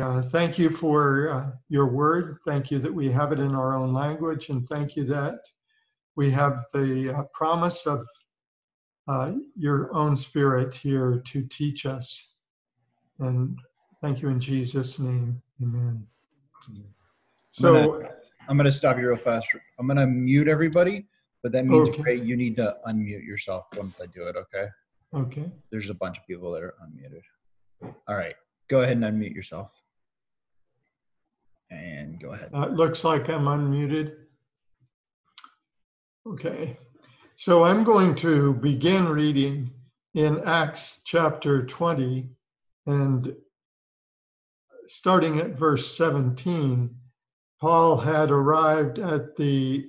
uh, thank you for uh, your word. Thank you that we have it in our own language, and thank you that we have the uh, promise of uh, your own spirit here to teach us. And thank you in Jesus' name. Amen. So I'm gonna, I'm gonna stop you real fast. I'm gonna mute everybody, but that means okay. Ray, you need to unmute yourself once I do it. Okay. Okay. There's a bunch of people that are unmuted. All right. Go ahead and unmute yourself. And go ahead. Uh, looks like I'm unmuted. Okay. So I'm going to begin reading in Acts chapter 20 and starting at verse 17. Paul had arrived at the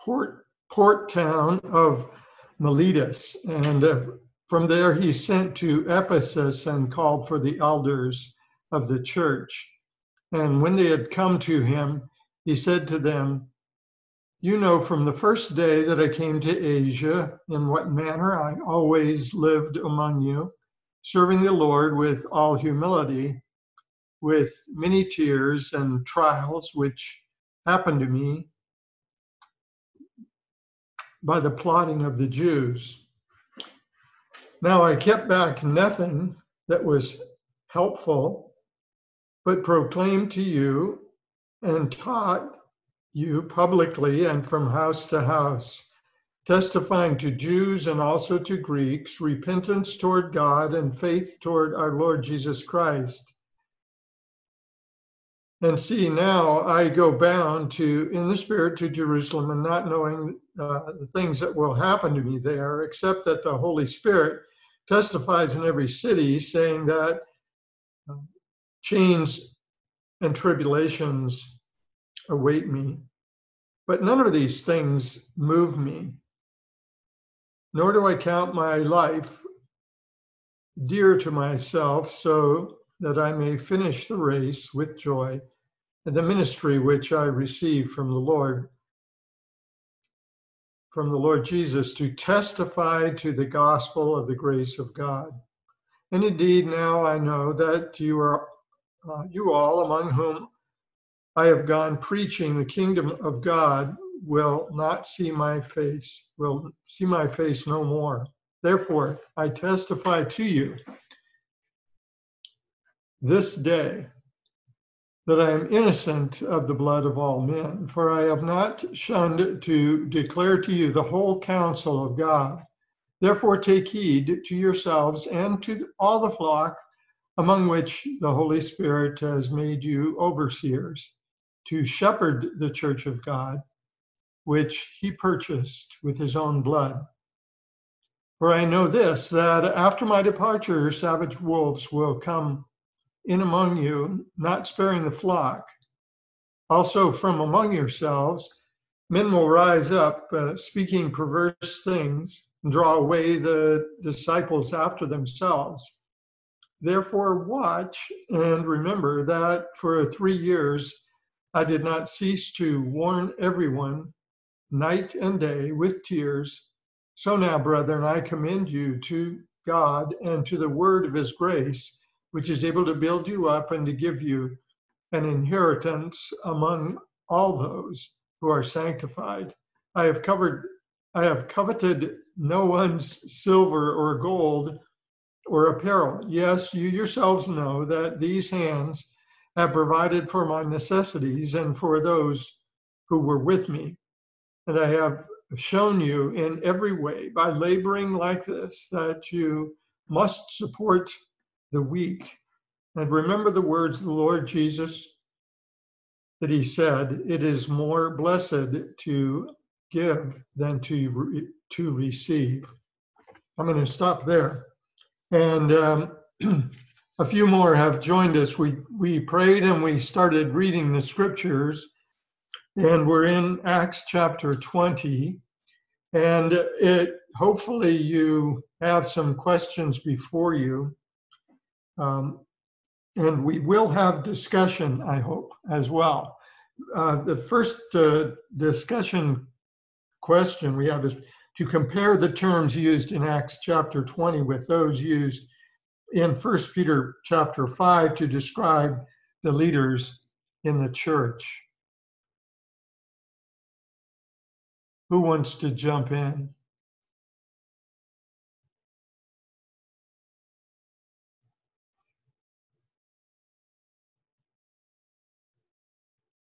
port, port town of Miletus, and uh, from there he sent to Ephesus and called for the elders of the church. And when they had come to him, he said to them, You know from the first day that I came to Asia in what manner I always lived among you, serving the Lord with all humility, with many tears and trials which happened to me by the plotting of the Jews. Now I kept back nothing that was helpful, but proclaimed to you and taught you publicly and from house to house, testifying to Jews and also to Greeks repentance toward God and faith toward our Lord Jesus Christ. And see, now I go bound to, in the Spirit, to Jerusalem, and not knowing uh, the things that will happen to me there, except that the Holy Spirit testifies in every city, saying that chains and tribulations await me. But none of these things move me, nor do I count my life dear to myself, so that I may finish the race with joy and the ministry which I receive from the Lord, from the Lord Jesus, to testify to the gospel of the grace of God. And indeed, now I know that you are, uh, you all among whom I have gone preaching the kingdom of God will not see my face, will see my face no more. Therefore, I testify to you this day that I am innocent of the blood of all men, for I have not shunned to declare to you the whole counsel of God. Therefore, take heed to yourselves and to all the flock among which the Holy Spirit has made you overseers, to shepherd the church of God, which he purchased with his own blood. For I know this, that after my departure, savage wolves will come in among you, not sparing the flock. Also, from among yourselves, men will rise up, uh, speaking perverse things, and draw away the disciples after themselves. Therefore, watch and remember that for three years I did not cease to warn everyone night and day with tears. So now, brethren, I commend you to God and to the word of his grace which is able to build you up and to give you an inheritance among all those who are sanctified. I have covered I have coveted no one's silver or gold or apparel. Yes, you yourselves know that these hands have provided for my necessities and for those who were with me. And I have shown you in every way by laboring like this that you must support the weak. And remember the words of the Lord Jesus that he said, It is more blessed to give than to, re- to receive. I'm going to stop there. And um, a few more have joined us. We, we prayed and we started reading the scriptures, and we're in Acts chapter 20. And it hopefully you have some questions before you. Um, and we will have discussion, I hope, as well. Uh, the first uh, discussion question we have is to compare the terms used in Acts chapter 20 with those used in First Peter chapter 5 to describe the leaders in the church. Who wants to jump in?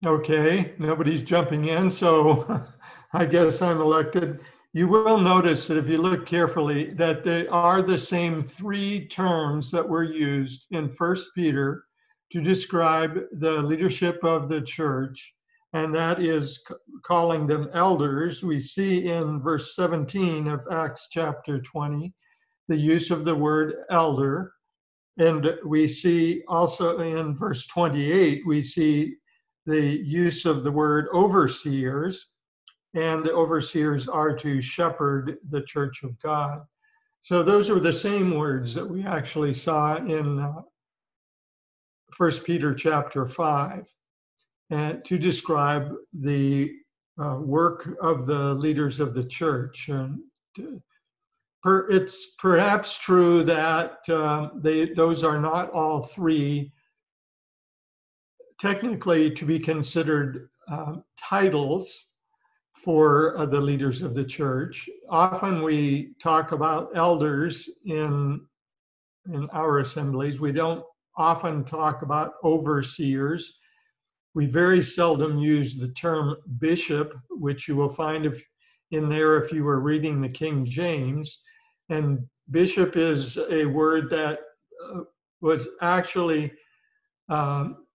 Okay, nobody's jumping in, so I guess I'm elected. You will notice that if you look carefully, that they are the same three terms that were used in First Peter to describe the leadership of the church, and that is calling them elders. We see in verse 17 of Acts chapter 20 the use of the word elder. And we see also in verse 28, we see the use of the word overseers, and the overseers are to shepherd the church of God. So those are the same words that we actually saw in uh, First Peter chapter five, and to describe the uh, work of the leaders of the church. And per, it's perhaps true that um, they those are not all three technically to be considered uh, titles for uh, the leaders of the church. Often we talk about elders in in our assemblies. We don't often talk about overseers. We very seldom use the term bishop, which you will find if, in there if you were reading the King James. And bishop is a word that uh, was actually um,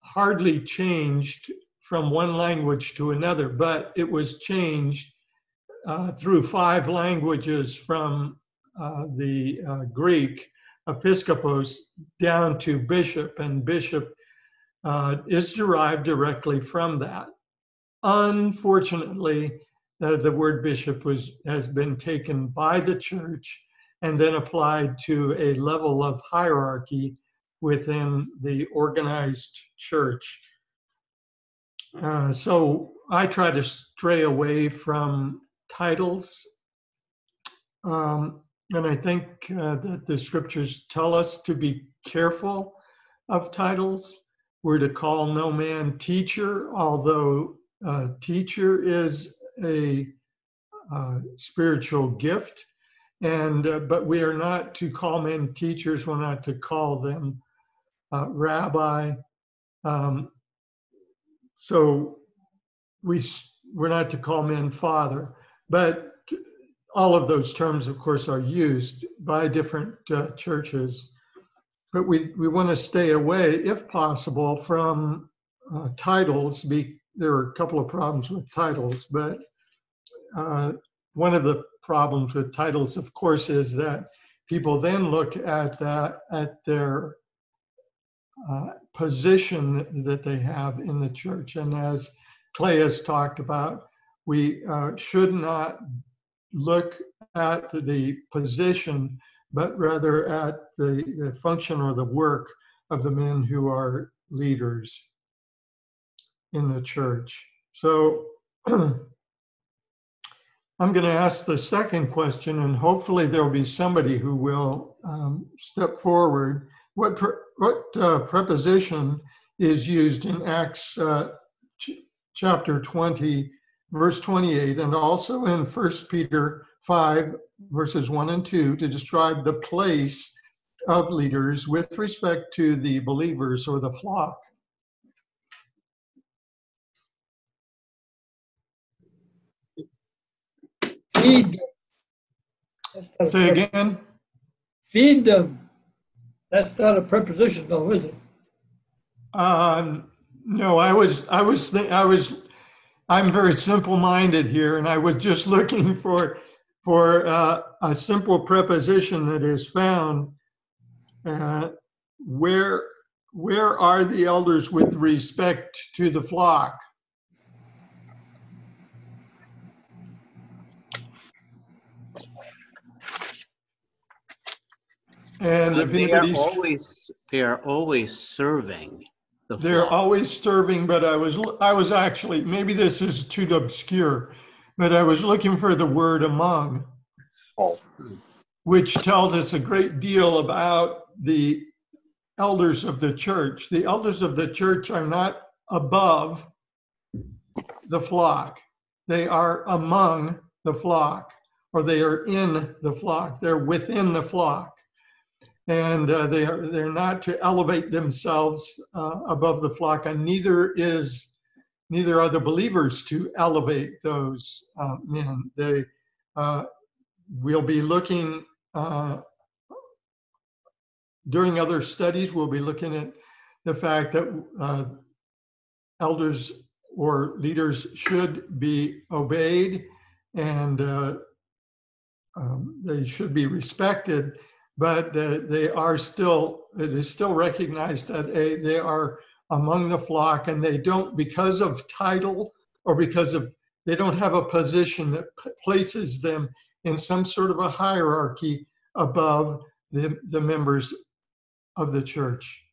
hardly changed from one language to another, but it was changed uh, through five languages from uh, the uh, Greek episkopos down to bishop, and bishop uh, is derived directly from that. Unfortunately, the word bishop was has been taken by the church and then applied to a level of hierarchy within the organized church. Uh, so I try to stray away from titles. Um, and I think uh, that the scriptures tell us to be careful of titles. We're to call no man teacher, although uh, teacher is a uh, spiritual gift. And uh, but we are not to call men teachers. We're not to call them uh, rabbi. Um, so we we're not to call men father, but all of those terms, of course, are used by different uh, churches. But we we want to stay away, if possible, from uh, titles. Be there are a couple of problems with titles, but uh, one of the problems with titles, of course, is that people then look at that at their uh, position that they have in the church. And as Clay has talked about, we uh, should not look at the position, but rather at the, the function or the work of the men who are leaders in the church. So I'm going to ask the second question, and hopefully there will be somebody who will um, step forward. What what uh, preposition is used in Acts uh, ch- chapter 20, verse 28, and also in 1 Peter 5, verses 1 and 2, to describe the place of leaders with respect to the believers or the flock? Feed. Say again. Feed them. That's not a preposition though, is it? Um, no, I was, I was, th- I was, I'm very simple-minded here, and I was just looking for, for uh, a simple preposition that is found. Uh, where, where are the elders with respect to the flock? And if they are always they are always serving the they're flock. always serving, but I was, I was actually, maybe this is too obscure, but I was looking for the word among, Oh. which tells us a great deal about the elders of the church. The elders of the church are not above the flock, they are among the flock, or they are in the flock, they're within the flock. And uh, they are they're not to elevate themselves uh, above the flock, and neither is neither are the believers to elevate those uh, men. They uh, will be looking uh, during other studies. We'll be looking at the fact that uh, elders or leaders should be obeyed and um, they should be respected, but uh, they are still, it is still recognized that they, they are among the flock and they don't, because of title or because of, they don't have a position that places them in some sort of a hierarchy above the, the members of the church.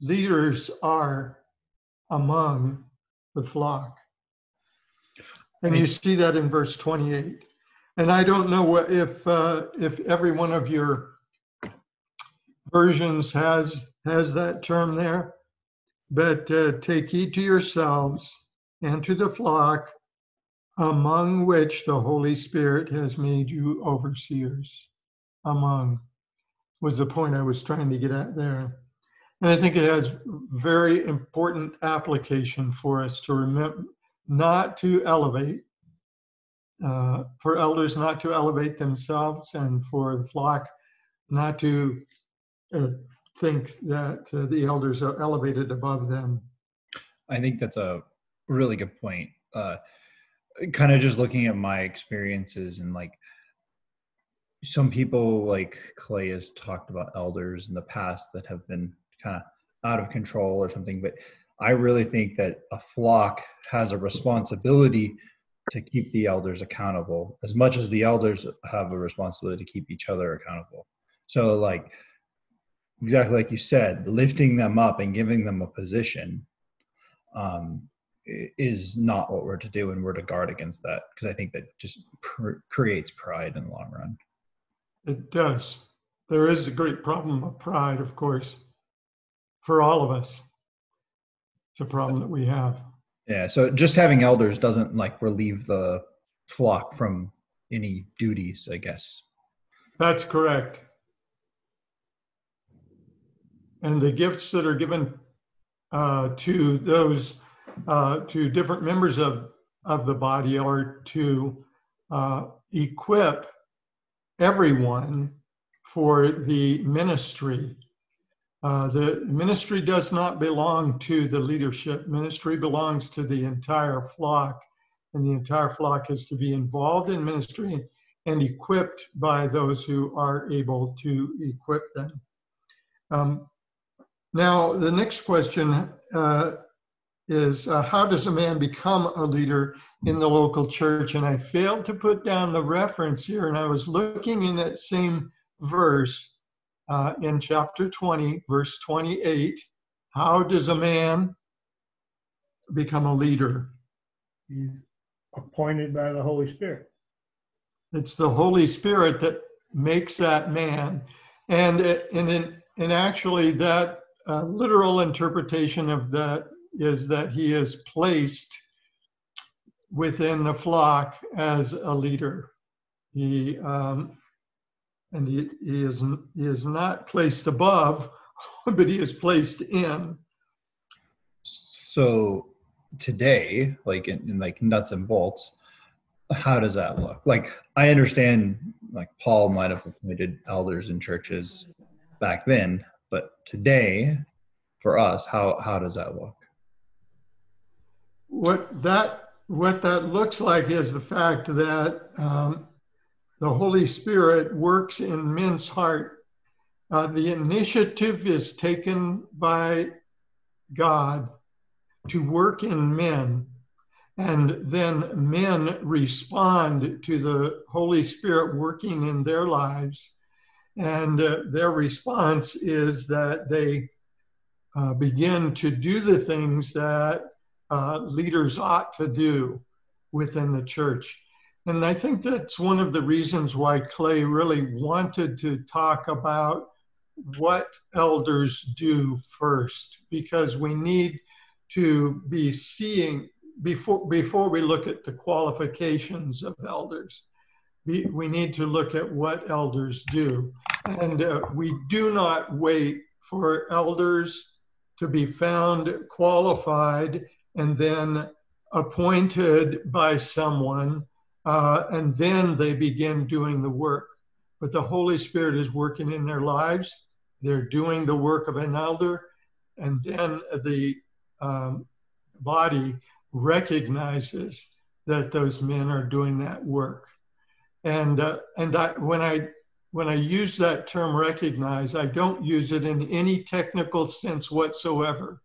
Leaders are among the flock. And you see that in verse 28. And I don't know what, if uh, if every one of your versions has has that term there, but uh, take heed to yourselves and to the flock among which the Holy Spirit has made you overseers. Among was the point I was trying to get at there. And I think it has very important application for us to remember not to elevate, uh, for elders not to elevate themselves, and for the flock not to uh, think that uh, the elders are elevated above them. I think that's a really good point. Uh, kind of just looking at my experiences and like some people like Clay has talked about elders in the past that have been kind of out of control or something. But I really think that a flock has a responsibility to keep the elders accountable as much as the elders have a responsibility to keep each other accountable. So, like, exactly like you said, lifting them up and giving them a position um, is not what we're to do, and we're to guard against that because I think that just pr- creates pride in the long run. It does. There is a great problem of pride, of course for all of us. It's a problem that we have. Yeah. So just having elders doesn't like relieve the flock from any duties, I guess. That's correct. And the gifts that are given uh, to those uh, to different members of of the body are to uh, equip everyone for the ministry uh, the ministry does not belong to the leadership. Ministry belongs to the entire flock, and the entire flock is to be involved in ministry and equipped by those who are able to equip them. Um, now, the next question uh, is uh, How does a man become a leader in the local church? And I failed to put down the reference here, and I was looking in that same verse uh, in chapter 20, verse 28. How does a man become a leader? He's appointed by the Holy Spirit. It's the Holy Spirit that makes that man. And, and, in, and actually, that uh, literal interpretation of that is that he is placed within the flock as a leader. He, um, and he, he, is, he is not placed above, but he is placed in. So today, like in, in, like nuts and bolts, how does that look? Like I understand, like Paul might have appointed elders in churches back then, but today, for us, how how does that look? What that what that looks like is the fact that um, the Holy Spirit works in men's heart. Uh, the initiative is taken by God to work in men, and then men respond to the Holy Spirit working in their lives. And uh, their response is that they uh, begin to do the things that uh, leaders ought to do within the church. And I think that's one of the reasons why Clay really wanted to talk about what elders do first, because we need to be seeing before before we look at the qualifications of elders. We, we need to look at what elders do, and uh, we do not wait for elders to be found qualified and then appointed by someone, uh, and then they begin doing the work. But the Holy Spirit is working in their lives. They're doing the work of an elder, and then the um, body recognizes that those men are doing that work. And uh, and I, when I when I use that term recognize, I don't use it in any technical sense whatsoever.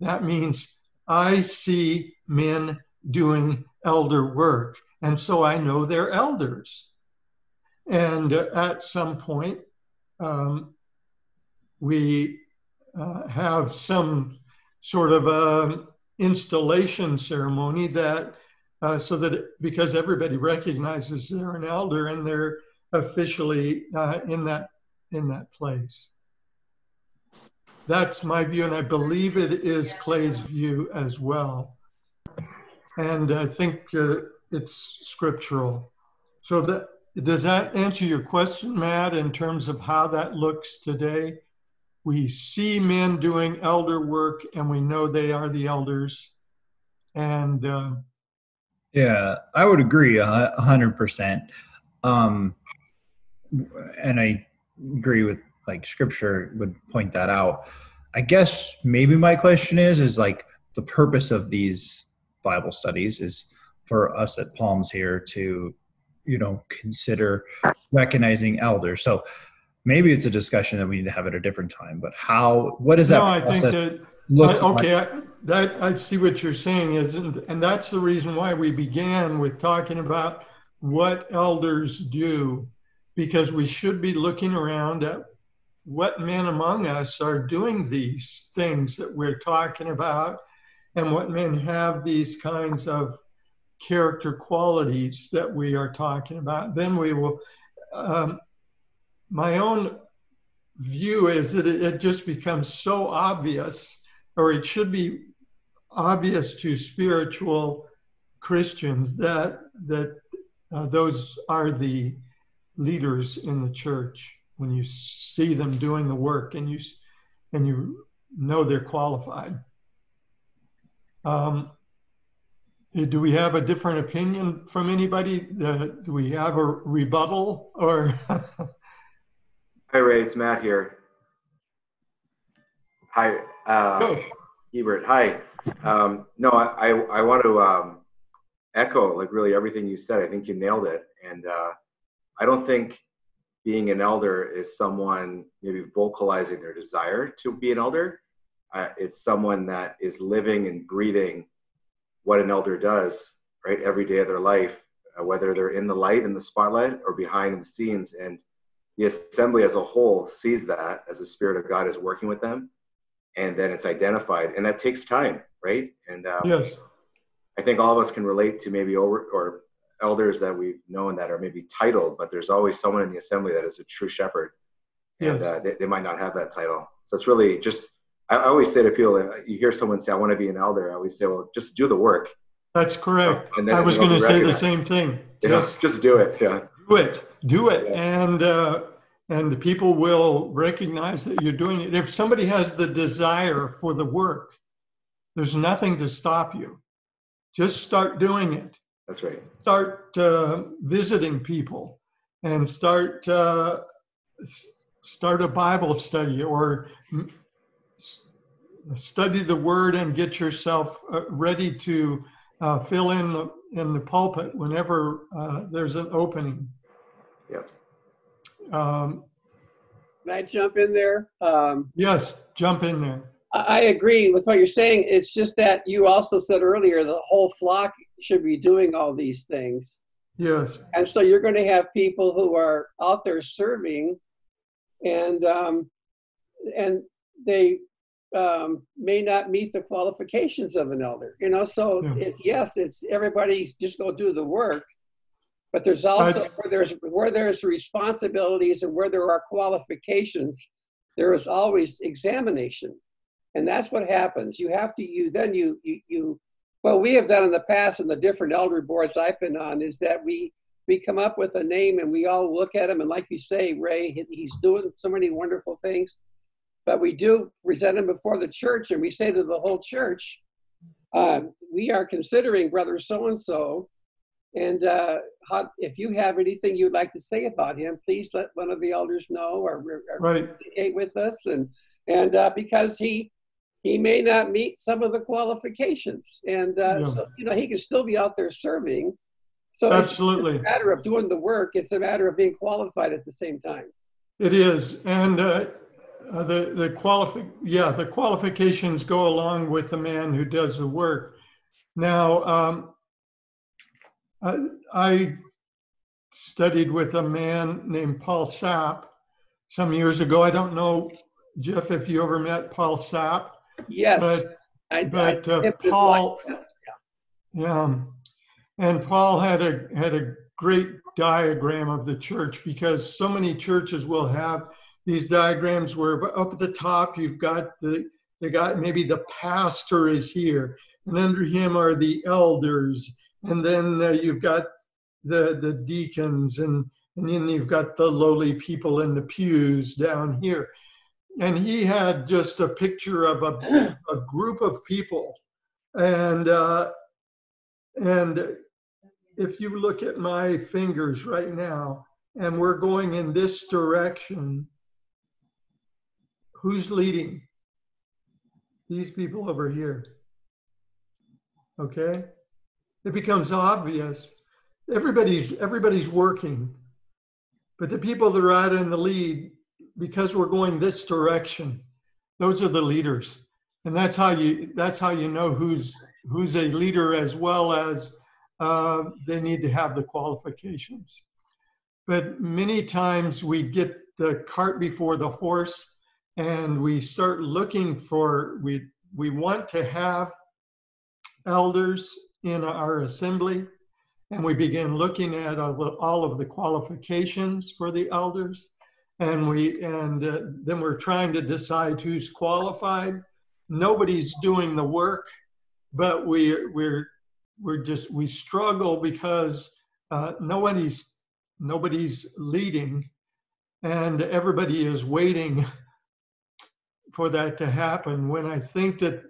That means I see men doing elder work, and so I know they're elders. And at some point, um, we uh, have some sort of a installation ceremony that uh, so that because everybody recognizes they're an elder and they're officially uh, in that in that place. That's my view, and I believe it is Clay's view as well. And I think uh, it's scriptural. So that does that answer your question, Matt, in terms of how that looks today? We see men doing elder work, and we know they are the elders. And uh, Yeah, I would agree a a hundred percent. Um, and I agree with like scripture would point that out. I guess maybe my question is is like the purpose of these Bible studies is for us at Palms here to you know consider recognizing elders. So maybe it's a discussion that we need to have at a different time. But how? What is that no, I think that look I- like? Okay, I- that, I see what you're saying is, and and that's the reason why we began with talking about what elders do. Because we should be looking around at what men among us are doing these things that we're talking about and what men have these kinds of character qualities that we are talking about. Then we will, um, my own view is that it, it just becomes so obvious, or it should be obvious to spiritual Christians that that uh, those are the leaders in the church. When you see them doing the work and you and you know they're qualified. Um, do we have a different opinion from anybody? Uh, do we have a rebuttal or? Hi, Ray. It's Matt here. Hi, uh, Go. Hebert. Hi. Um, no, I, I, I want to um, echo like really everything you said. I think you nailed it. And uh, I don't think being an elder is someone maybe vocalizing their desire to be an elder. Uh, it's someone that is living and breathing what an elder does, right, every day of their life, uh, whether they're in the light, in the spotlight, or behind the scenes. And the assembly as a whole sees that as the spirit of God is working with them, and then it's identified, and that takes time, right? And um, yes. I think all of us can relate to maybe over or elders that we've known that are maybe titled, but there's always someone in the assembly that is a true shepherd, and Yes. uh, they, they might not have that title. So it's really just. I always say to people, if you hear someone say, "I want to be an elder," I always say, "Well, just do the work. That's correct. And then I was going to say the same thing. You know, Just just do it." Yeah. do it, do it, Yeah. and uh, and the people will recognize that you're doing it. If somebody has the desire for the work, there's nothing to stop you. Just start doing it. That's right. Start uh, visiting people, and start uh, start a Bible study or study the Word and get yourself uh, ready to uh, fill in the, in the pulpit whenever uh, there's an opening. Yep. Um, Can I jump in there? Um, yes, jump in there. I, I agree with what you're saying. It's just that you also said earlier the whole flock should be doing all these things. Yes, And so you're going to have people who are out there serving and um, and they um, may not meet the qualifications of an elder. You know, so Yeah. it, yes, it's everybody's just go do the work. But there's also where there's where there's responsibilities and where there are qualifications, there is always examination, and that's what happens. You have to you then you you you. What we have done in the past in the different elder boards I've been on is that we we come up with a name and we all look at him and like you say, Ray, he's doing so many wonderful things. But we do present him before the church and we say to the whole church, uh, we are considering brother so and so. And uh, how, if you have anything you'd like to say about him, please let one of the elders know or, or Right. communicate with us. And and uh, because he he may not meet some of the qualifications, and uh, Yeah. so you know he can still be out there serving. So it's Absolutely. a matter of doing the work. It's a matter of being qualified at the same time. It is, and uh, the the qualifi- yeah, the qualifications go along with the man who does the work. Now, um, I, I studied with a man named Paul Sapp some years ago. I don't know, Jeff, if you ever met Paul Sapp, Yes, but I, but I, uh, Paul, likeness. yeah, and Paul had a had a great diagram of the church because so many churches will have these diagrams where up at the top you've got the they got maybe the pastor is here and under him are the elders and then uh, you've got the the deacons and and then you've got the lowly people in the pews down here. And he had just a picture of a, a group of people and uh, and if you look at my fingers right now and we're going in this direction who's leading? These people over here. Okay? It becomes obvious. Everybody's everybody's working. But the people that are out in the lead because we're going this direction those are the leaders. And that's how you that's how you know who's who's a leader as well as uh, they need to have the qualifications. But many times we get the cart before the horse and we start looking for we we want to have elders in our assembly and we begin looking at all of the qualifications for the elders and we and uh, then we're trying to decide who's qualified. Nobody's doing the work but we we're we're just we struggle because uh, nobody's nobody's leading and everybody is waiting for that to happen. When i think that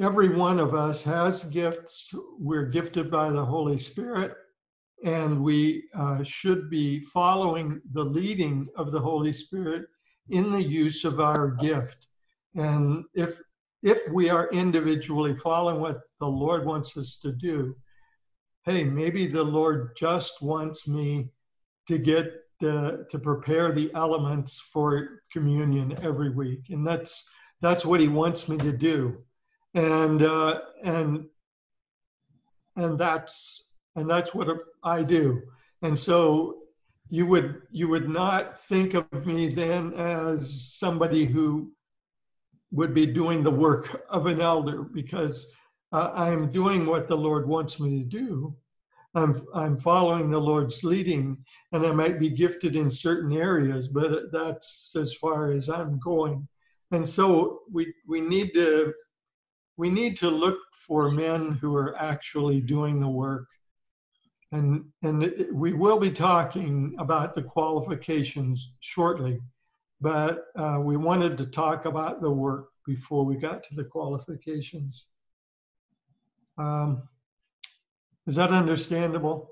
every one of us has gifts we're gifted by the holy spirit and we uh, should be following the leading of the holy spirit in the use of our gift. And if if we are individually following what the lord wants us to do hey maybe the lord just wants me to get the, to prepare the elements for communion every week and that's that's what he wants me to do and uh, and and that's and that's what I do. And so you would you would not think of me then as somebody who would be doing the work of an elder because uh, I'm doing what the Lord wants me to do. I'm I'm following the Lord's leading, and I might be gifted in certain areas, but that's as far as I'm going. And so we we need to we need to look for men who are actually doing the work. And, and we will be talking about the qualifications shortly, but uh, we wanted to talk about the work before we got to the qualifications. Um, is that understandable?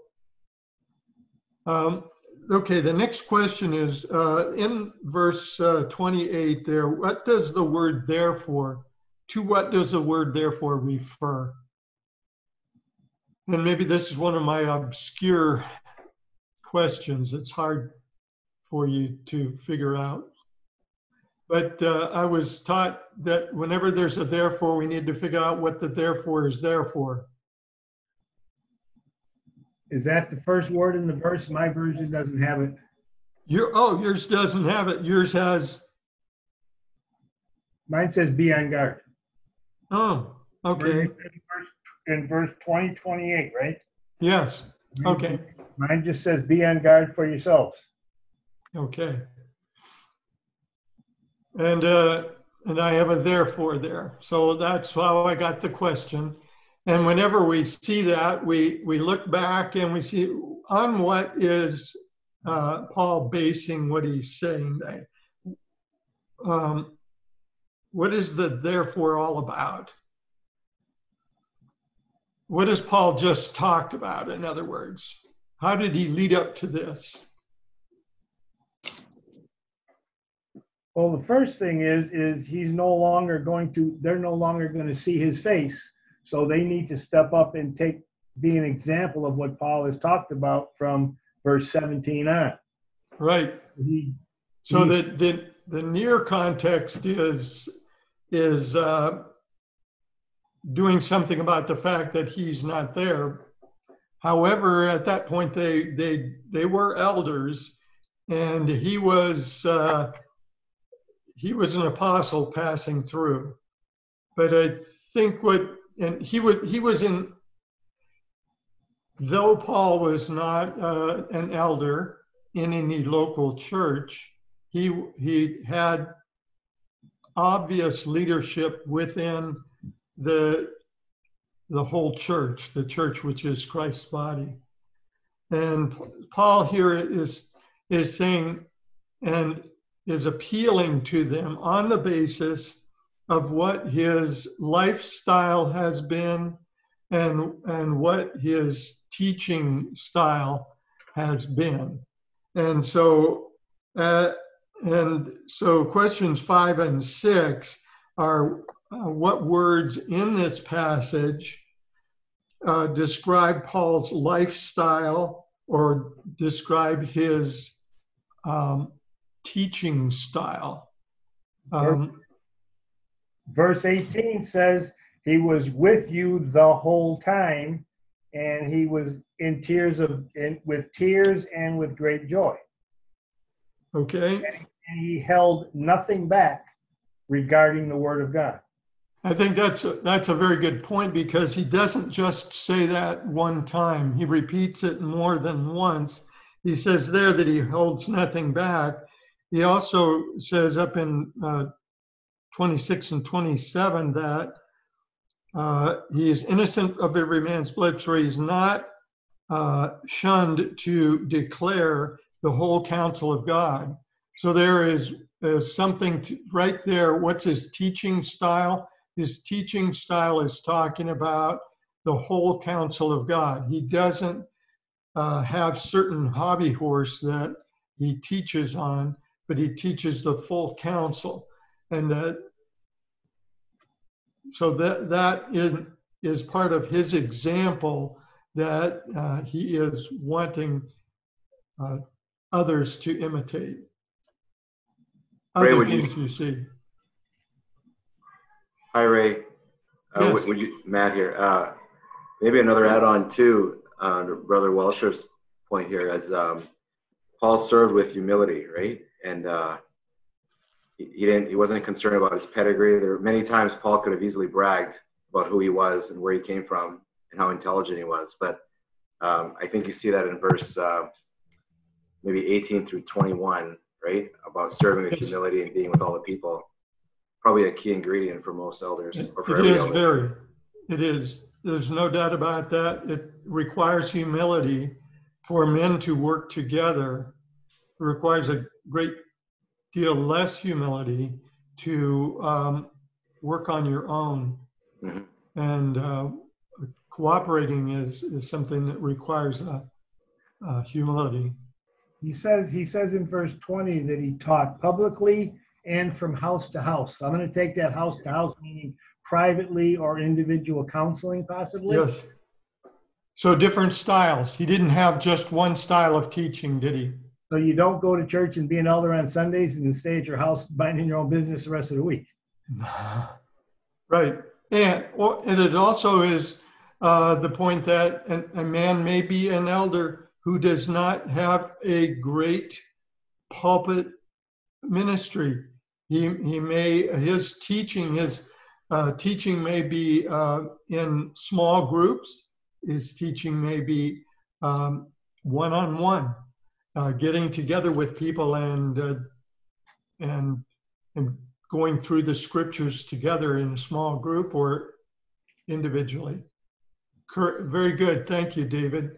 Um, okay, the next question is uh, in verse uh, 28 there, what does the word therefore to what does the word therefore refer? And maybe this is one of my obscure questions. It's hard for you to figure out. But uh, I was taught that whenever there's a therefore, we need to figure out what the therefore is there for. Is that the first word in the verse? My version doesn't have it. Your, oh, yours doesn't have it. Yours has, Mine says be on guard. oh, okay, In verse 20, 28, right? yes, okay. Mine just says be on guard for yourselves. Okay. And, uh, and I have a therefore there. So that's how I got the question. And whenever we see that, we, we look back and we see on what is uh, Paul basing what he's saying there. Um, what is the therefore all about? What has Paul just talked about, in other words? How did he lead up to this? Well, the first thing is, is he's no longer going to, they're no longer going to see his face. So they need to step up and take, be an example of what Paul has talked about from verse 17 on. Right. He, So He- the, the, the near context is, is uh, doing something about the fact that he's not there. However, at that point, they, they, they were elders and he was, uh, he was an apostle passing through. But I think what, and he would, he was in, though Paul was not uh, an elder in any local church, he he had obvious leadership within the the whole church, the church which is Christ's body. And Paul here is is saying and is appealing to them on the basis of what his lifestyle has been and and what his teaching style has been. And so uh, and so questions five and six are uh, what words in this passage uh, describe Paul's lifestyle or describe his um, teaching style. Um, verse 18 says he was with you the whole time and he was in tears of in, with tears and with great joy okay, and he held nothing back regarding the word of god I think that's a, that's a very good point because he doesn't just say that one time. He repeats it more than once. He says there that he holds nothing back. He also says up in uh, 26 and 27 that uh, he is innocent of every man's blood, for he's not uh, shunned to declare the whole counsel of God. So there is, is something to, right there. What's his teaching style? His teaching style is talking about the whole counsel of God. He doesn't uh, have certain hobby horse that he teaches on, but he teaches the full counsel. And uh, so that that is, is part of his example that uh, he is wanting uh, others to imitate. Ray, Other would you- you see. Hi, Ray. Uh, Yes. would, would you, Matt here. Uh, maybe another add-on too, uh, to Brother Welsher's point here, as um, Paul served with humility, right? And uh, he, he didn't. He wasn't concerned about his pedigree. There were many times Paul could have easily bragged about who he was and where he came from and how intelligent he was. But um, I think you see that in verse uh, maybe 18 through 21, right? About serving with humility and being with all the people probably a key ingredient for most elders It or for it is elder. very, it is. There's no doubt about that. It requires humility for men to work together. It requires a great deal less humility to um, work on your own. Mhm. And uh, cooperating is, is something that requires uh, uh, humility. he says he says in verse 20 that he taught publicly and from house to house i'm going to take that house to house meaning privately or individual counseling possibly Yes. So different styles. He didn't have just one style of teaching, did he? So you don't go to church and be an elder on Sundays and stay at your house minding your own business the rest of the week. Right. And, or- and it also is uh, the point that an, a man may be an elder who does not have a great pulpit ministry. He, he may, his teaching, his uh, teaching may be uh, in small groups. His teaching may be um, one-on-one, uh, getting together with people and uh, and and going through the scriptures together in a small group or individually. Cor- Very good. Thank you, David.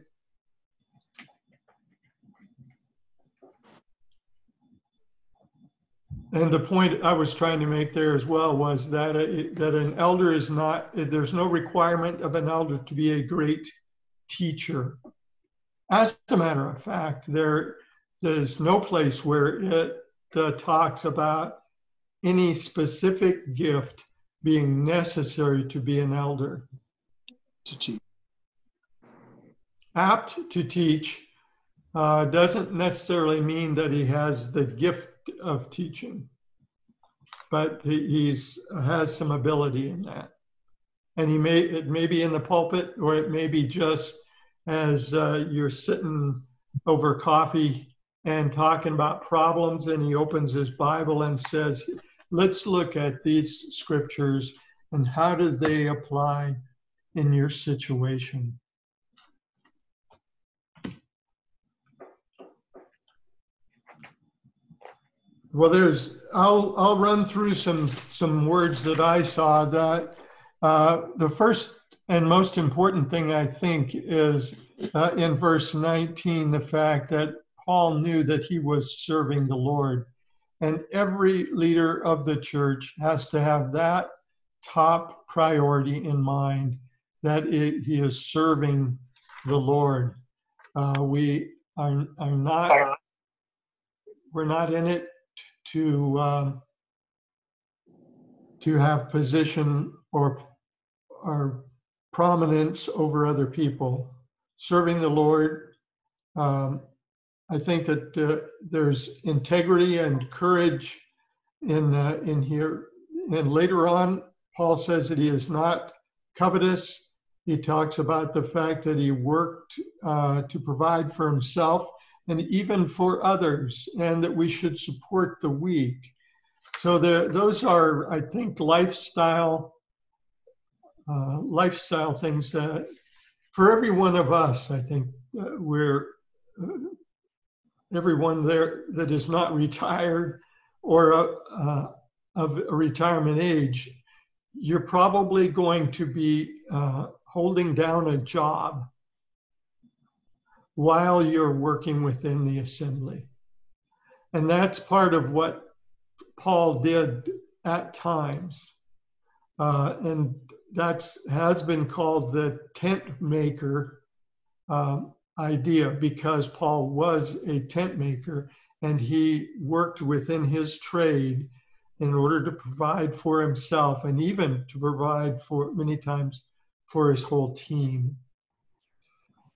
And the point I was trying to make there as well was that a, that an elder is not there's no requirement of an elder to be a great teacher. As a matter of fact, there there's no place where it uh, talks about any specific gift being necessary to be an elder. To teach. Apt to teach uh, doesn't necessarily mean that he has the gift of teaching, but he he's, has some ability in that. And he may it may be in the pulpit, or it may be just as uh, you're sitting over coffee and talking about problems, and he opens his Bible and says, "Let's look at these scriptures and how do they apply in your situation." Well, there's, I'll, I'll run through some, some words that I saw that uh, the first and most important thing I think is uh, in verse 19, the fact that Paul knew that he was serving the Lord. And every leader of the church has to have that top priority in mind that it, he is serving the Lord. Uh, we are, are not, we're not in it to um, to have position or or prominence over other people. Serving the Lord, um, I think that uh, there's integrity and courage in uh, in here. And later on, Paul says that he is not covetous. He talks about the fact that he worked uh, to provide for himself and even for others, and that we should support the weak. So the, those are, I think, lifestyle uh, lifestyle things that for every one of us, I think uh, we're uh, everyone there that is not retired or uh, of a retirement age, you're probably going to be uh, holding down a job while you're working within the assembly. And that's part of what Paul did at times. Uh, and that has been called the tent maker um, idea because Paul was a tent maker and he worked within his trade in order to provide for himself and even to provide for many times for his whole team.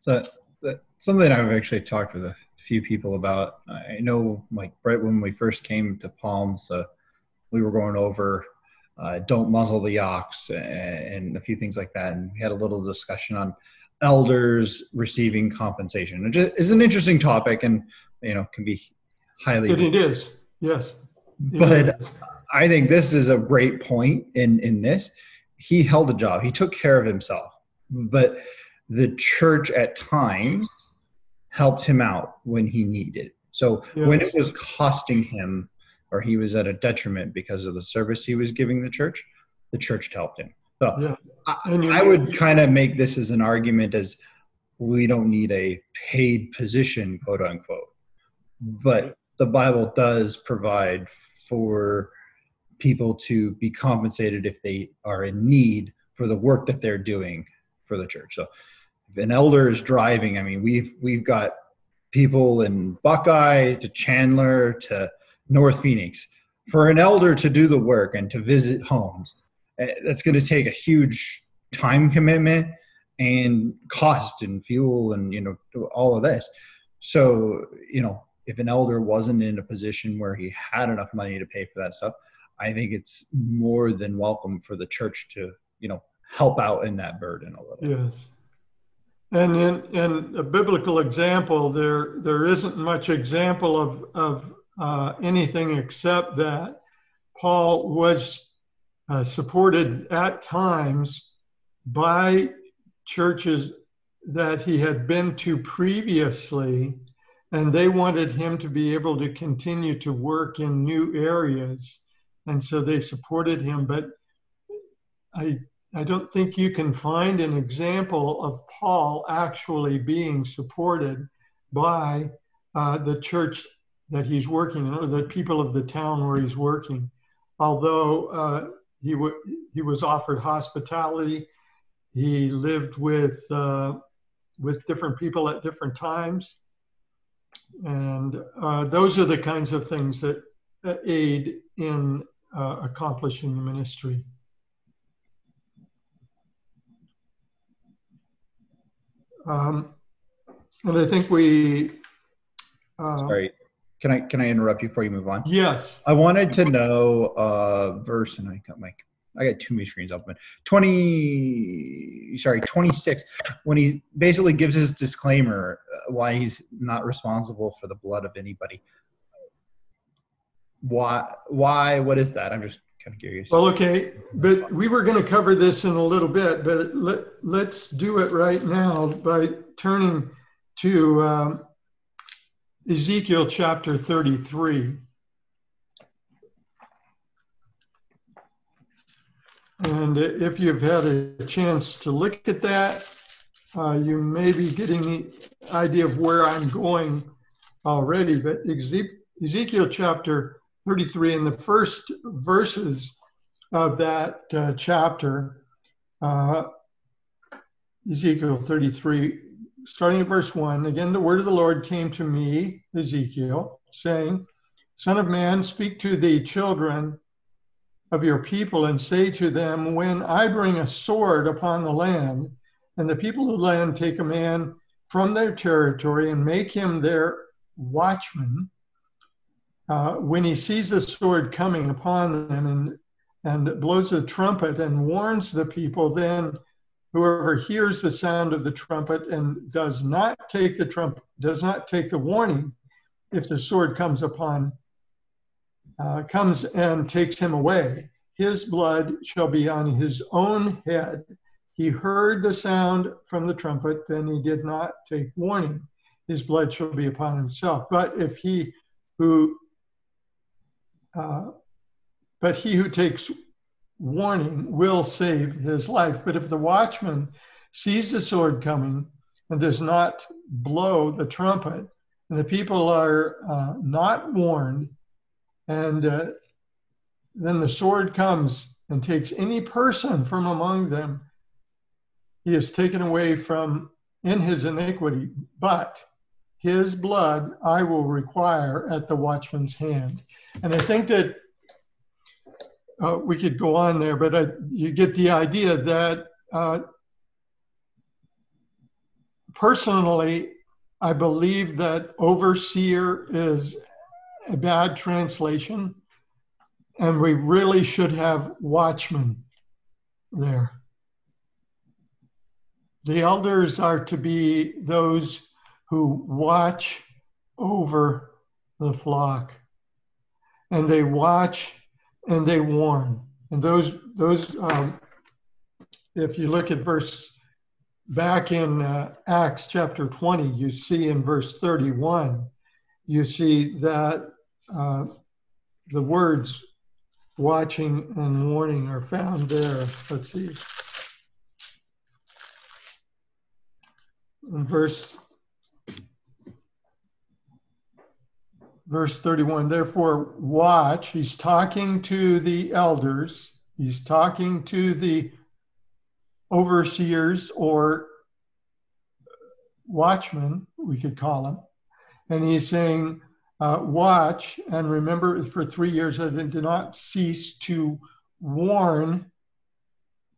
So that, something I've actually talked with a few people about. I know, like right when we first came to Palms, uh, we were going over uh, "Don't muzzle the ox" and, and, a few things like that, and we had a little discussion on elders receiving compensation, which is an interesting topic, and you know can be highly. It, it is, yes. It but is. I think this is a great point in in this. He held a job. He took care of himself, but the church at times helped him out when he needed. So yes. when it was costing him or he was at a detriment because of the service he was giving the church, the church helped him. So yeah. I, I would kind of make this as an argument as we don't need a paid position, quote unquote. But the Bible does provide for people to be compensated if they are in need for the work that they're doing for the church. So if an elder is driving, I mean, we've we've got people in Buckeye to Chandler to North Phoenix. For an elder to do the work and to visit homes, eh, that's going to take a huge time commitment and cost and fuel and you know all of this. So you know, if an elder wasn't in a position where he had enough money to pay for that stuff, I think it's more than welcome for the church to you know help out in that burden a little. Yes. And in, in a biblical example, there there isn't much example of of uh, anything except that Paul was uh, supported at times by churches that he had been to previously, and they wanted him to be able to continue to work in new areas. And so they supported him. But I, I don't think you can find an example of Paul actually being supported by uh, the church that he's working in, or the people of the town where he's working. Although uh, he, he was offered hospitality, he lived with, uh, with different people at different times. And uh, those are the kinds of things that uh, aid in uh, accomplishing the ministry. Um, and I think we. Uh, Sorry, can I can I interrupt you before you move on? Yes. I wanted to know uh verse, and I got my I got too many screens open. Twenty, sorry, twenty six. When he basically gives his disclaimer uh, why he's not responsible for the blood of anybody. Why? Why? What is that? I'm just kind of curious. Well, okay, but we were going to cover this in a little bit, but let, let's do it right now by turning to um, Ezekiel chapter 33. And if you've had a chance to look at that, uh, you may be getting the idea of where I'm going already. But Ezekiel chapter 33 in the first verses of that uh, chapter, uh, Ezekiel 33, starting at verse 1. Again, the word of the Lord came to me, Ezekiel, saying, Son of man, speak to the children of your people and say to them, When I bring a sword upon the land, and the people of the land take a man from their territory and make him their watchman, uh, when he sees the sword coming upon them and, and blows the trumpet and warns the people, then whoever hears the sound of the trumpet and does not take the trumpet, does not take the warning, if the sword comes upon, uh, comes and takes him away, his blood shall be on his own head. He heard the sound from the trumpet, then he did not take warning. His blood shall be upon himself. But if he who uh, but he who takes warning will save his life. But if the watchman sees the sword coming and does not blow the trumpet, and the people are uh, not warned, and uh, then the sword comes and takes any person from among them, he is taken away from in his iniquity, but his blood I will require at the watchman's hand. And I think that uh, we could go on there, but I, you get the idea that uh, personally, I believe that overseer is a bad translation, and we really should have watchmen there. The elders are to be those who watch over the flock and they watch and they warn. And those, those um, if you look at verse back in uh, Acts chapter 20, you see in verse 31, you see that uh, the words watching and warning are found there. Let's see. In verse verse 31 therefore watch he's talking to the elders he's talking to the overseers or watchmen we could call them and he's saying uh, watch and remember for three years i did not cease to warn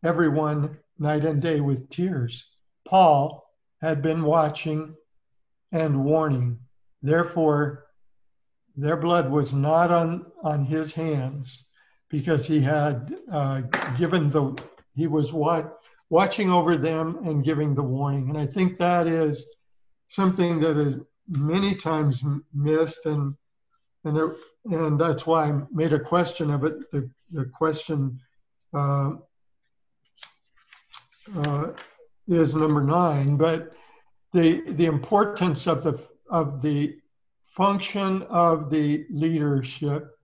everyone night and day with tears. Paul had been watching and warning. Therefore their blood was not on, on his hands because he had uh, given the, he was what, watching over them and giving the warning. And I think that is something that is many times missed and and it, and that's why I made a question of it. The, the question uh, uh, is number nine, but the the importance of the of the function of the leadership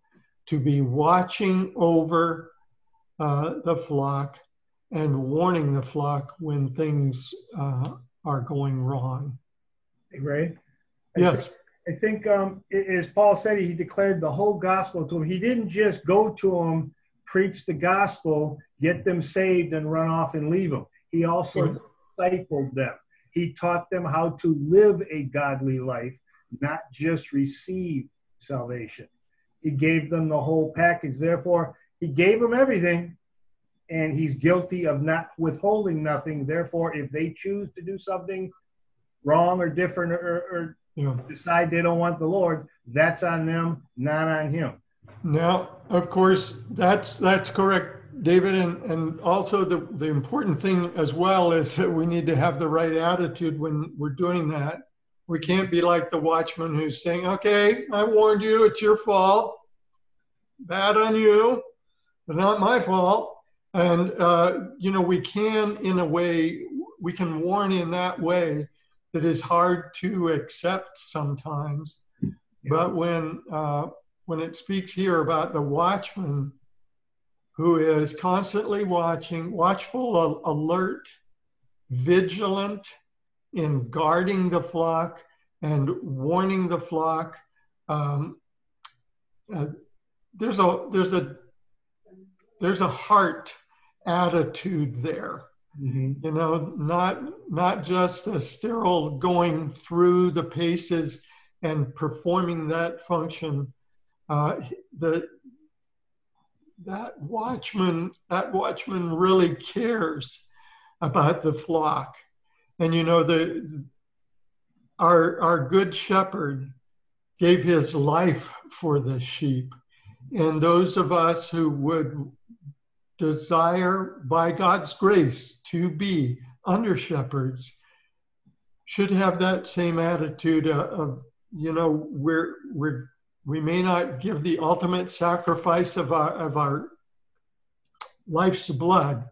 to be watching over uh, the flock and warning the flock when things uh, are going wrong. Right? Yes. I think, um, as Paul said, he declared the whole gospel to him. He didn't just go to them, preach the gospel, get them saved, and run off and leave them. He also discipled them. He taught them how to live a godly life, not just receive salvation. He gave them the whole package. Therefore, he gave them everything, and he's guilty of not withholding nothing. Therefore, if they choose to do something wrong or different or, or Yeah. decide they don't want the Lord, that's on them, not on him. Now, of course, that's that's correct, David, and, and also the, the important thing as well is that we need to have the right attitude when we're doing that. We can't be like the watchman who's saying, "Okay, I warned you. It's your fault. Bad on you, but not my fault." And uh, you know, we can, in a way, we can warn in that way that is hard to accept sometimes. But when uh, when it speaks here about the watchman who is constantly watching, watchful, alert, vigilant in guarding the flock and warning the flock. Um, uh, there's a there's a there's a heart attitude there Mm-hmm. you know not not just a sterile going through the paces and performing that function uh, the that watchman that watchman really cares about the flock and you know the our our good shepherd gave his life for the sheep. And those of us who would desire by God's grace to be under shepherds should have that same attitude of, you know we're we're we may not give the ultimate sacrifice of our of our life's blood.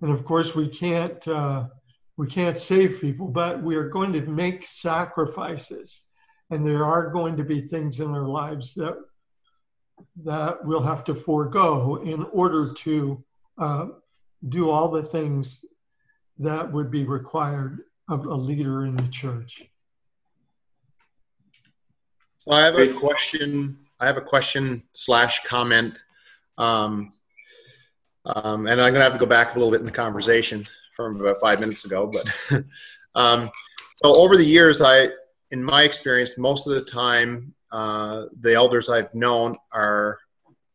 And of course we can't uh, we can't save people but we are going to make sacrifices and there are going to be things in our lives that that we'll have to forego in order to uh, do all the things that would be required of a leader in the church. So I have a question. I have a question slash comment, um, um, and I'm going to have to go back a little bit in the conversation from about five minutes ago. But um, so over the years, I, in my experience, most of the time, uh, the elders I've known are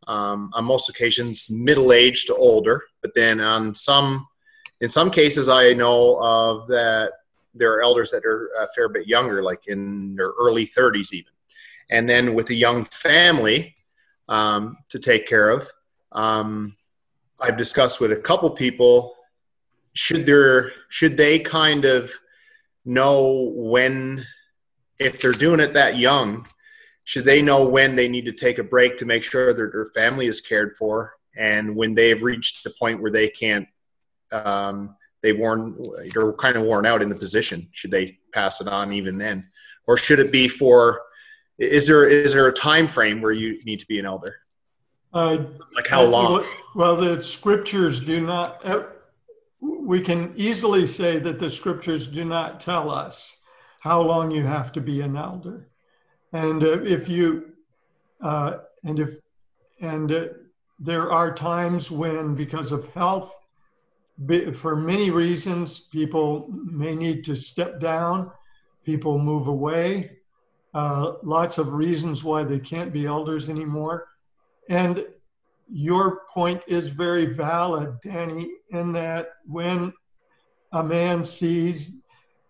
um, on most occasions middle-aged to older. But then on some, in some cases, I know of that there are elders that are a fair bit younger, like in their early 30s even and then with a young family um, to take care of. Um, I've discussed with a couple people should there should they kind of know when if they're doing it that young should they know when they need to take a break to make sure that their family is cared for? And when they've reached the point where they can't um, they've worn they're kind of worn out in the position should they pass it on even then? Or should it be for is there is there a time frame where you need to be an elder? Uh, like how long? Well, the scriptures do not, we can easily say that the scriptures do not tell us how long you have to be an elder. And uh, if you, uh, and if, and uh, there are times when, because of health, for many reasons, people may need to step down, people move away, uh, lots of reasons why they can't be elders anymore. And your point is very valid, Danny, in that when a man sees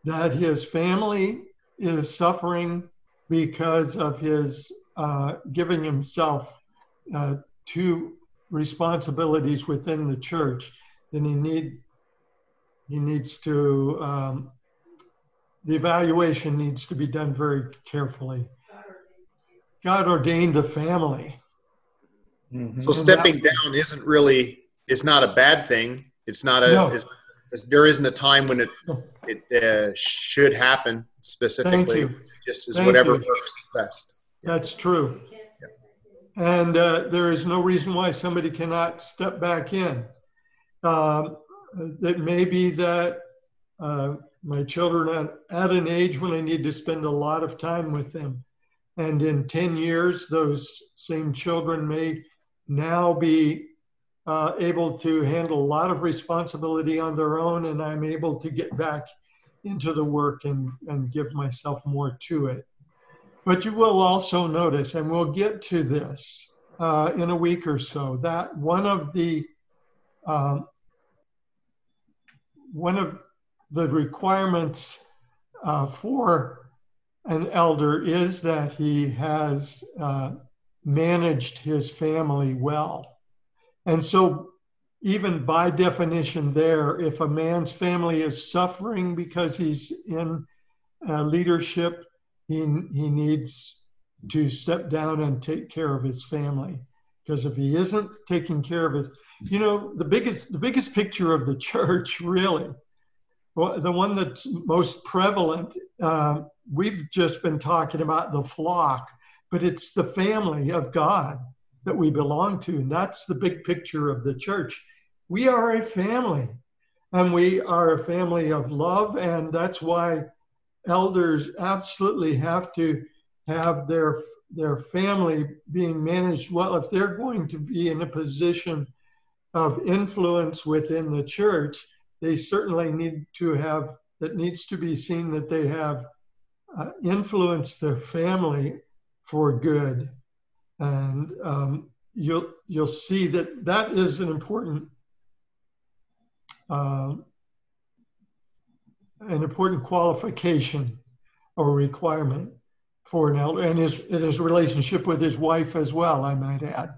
that his family is suffering because of his uh, giving himself uh, to responsibilities within the church, then he need he needs to um, the evaluation needs to be done very carefully. God ordained the family. Mhm. so stepping down isn't really it's not a bad thing it's not a No. it's, there isn't a time when it it uh, should happen Thank specifically. you. Just as Thank whatever you. works best. That's true. And uh, there is no reason why somebody cannot step back in. Um, it may be that uh, my children are at an age when I need to spend a lot of time with them. And in 10 years, those same children may now be uh, able to handle a lot of responsibility on their own, and I'm able to get back into the work and, and give myself more to it. But you will also notice, and we'll get to this uh, in a week or so, that one of the um, one of the requirements uh, for an elder is that he has uh, managed his family well. And so, even by definition, there, if a man's family is suffering because he's in uh, leadership, he, he needs to step down and take care of his family. Because if he isn't taking care of his, you know, the biggest the biggest picture of the church, really, the one that's most prevalent. Uh, we've just been talking about the flock, but it's the family of God that we belong to, and that's the big picture of the church. We are a family, and we are a family of love, and that's why elders absolutely have to have their their family being managed well if they're going to be in a position of influence within the church they certainly need to have it needs to be seen that they have uh, influenced their family for good and um, you'll you'll see that that is an important uh, an important qualification or requirement for an elder and his, and his relationship with his wife as well, I might add.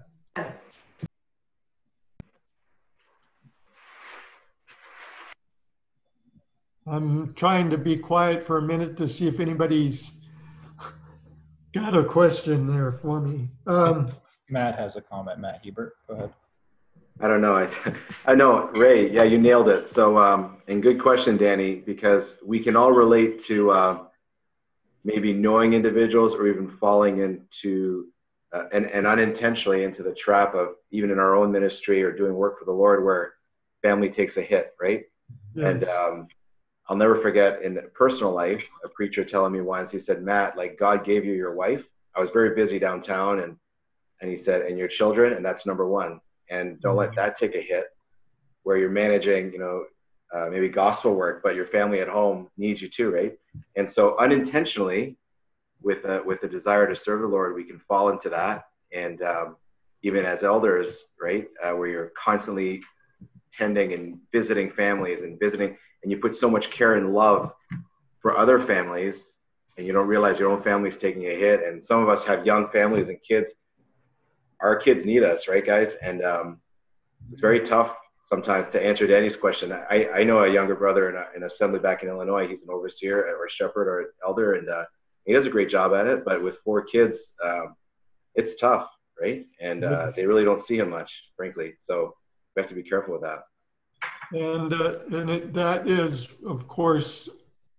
I'm trying to be quiet for a minute to see if anybody's got a question there for me. Um, Matt has a comment. Matt Hebert, go ahead. I don't know. I, I know, Ray. Yeah, you nailed it. So, um, and good question, Danny, because we can all relate to uh, maybe knowing individuals or even falling into uh, and, and unintentionally into the trap of even in our own ministry or doing work for the Lord where family takes a hit, right? yes. And um, I'll never forget in personal life, a preacher telling me once, he said, Matt, like God gave you your wife. I was very busy downtown and and he said, and your children, and that's number one. And don't let that take a hit where you're managing, you know, uh, maybe gospel work, but your family at home needs you too, right? And so unintentionally, with a, with a desire to serve the Lord, we can fall into that. And um, even as elders, right, uh, where you're constantly tending and visiting families and visiting, and you put so much care and love for other families, and you don't realize your own family's taking a hit. And some of us have young families and kids. Our kids need us, right, guys? And um, it's very tough sometimes to answer Danny's question. I, I know a younger brother in, a, in assembly back in Illinois. He's an overseer or a shepherd or an elder, and uh, he does a great job at it. But with four kids, um, it's tough, right? And uh, they really don't see him much, frankly. So we have to be careful with that. And, uh, and it, that is, of course,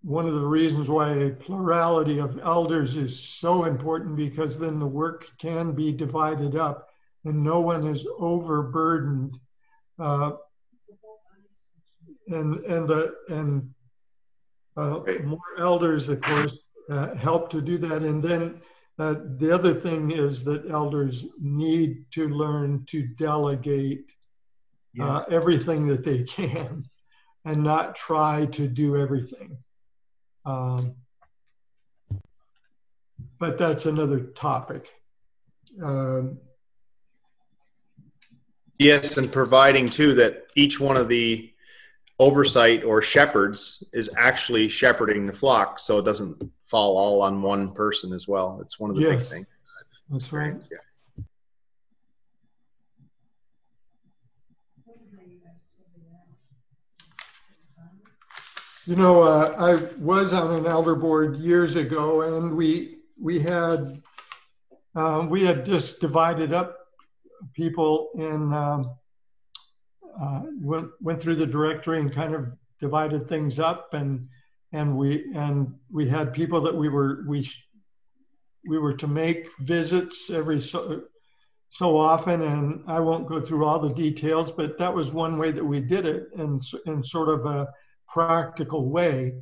one of the reasons why a plurality of elders is so important because then the work can be divided up and no one is overburdened. Uh, and and the and uh, more elders, of course, uh, help to do that. And then uh, the other thing is that elders need to learn to delegate uh, everything that they can and not try to do everything. Um, but that's another topic. Um, Yes, and providing too that each one of the oversight or shepherds is actually shepherding the flock, so it doesn't fall all on one person as well. It's one of the big Yes. things. that's right. Yeah. You know, uh, I was on an elder board years ago, and we we had uh, we had just divided up people in um, uh, went went through the directory and kind of divided things up and and we and we had people that we were we we were to make visits every so so often and i won't go through all the details but that was one way that we did it in, in sort of a practical way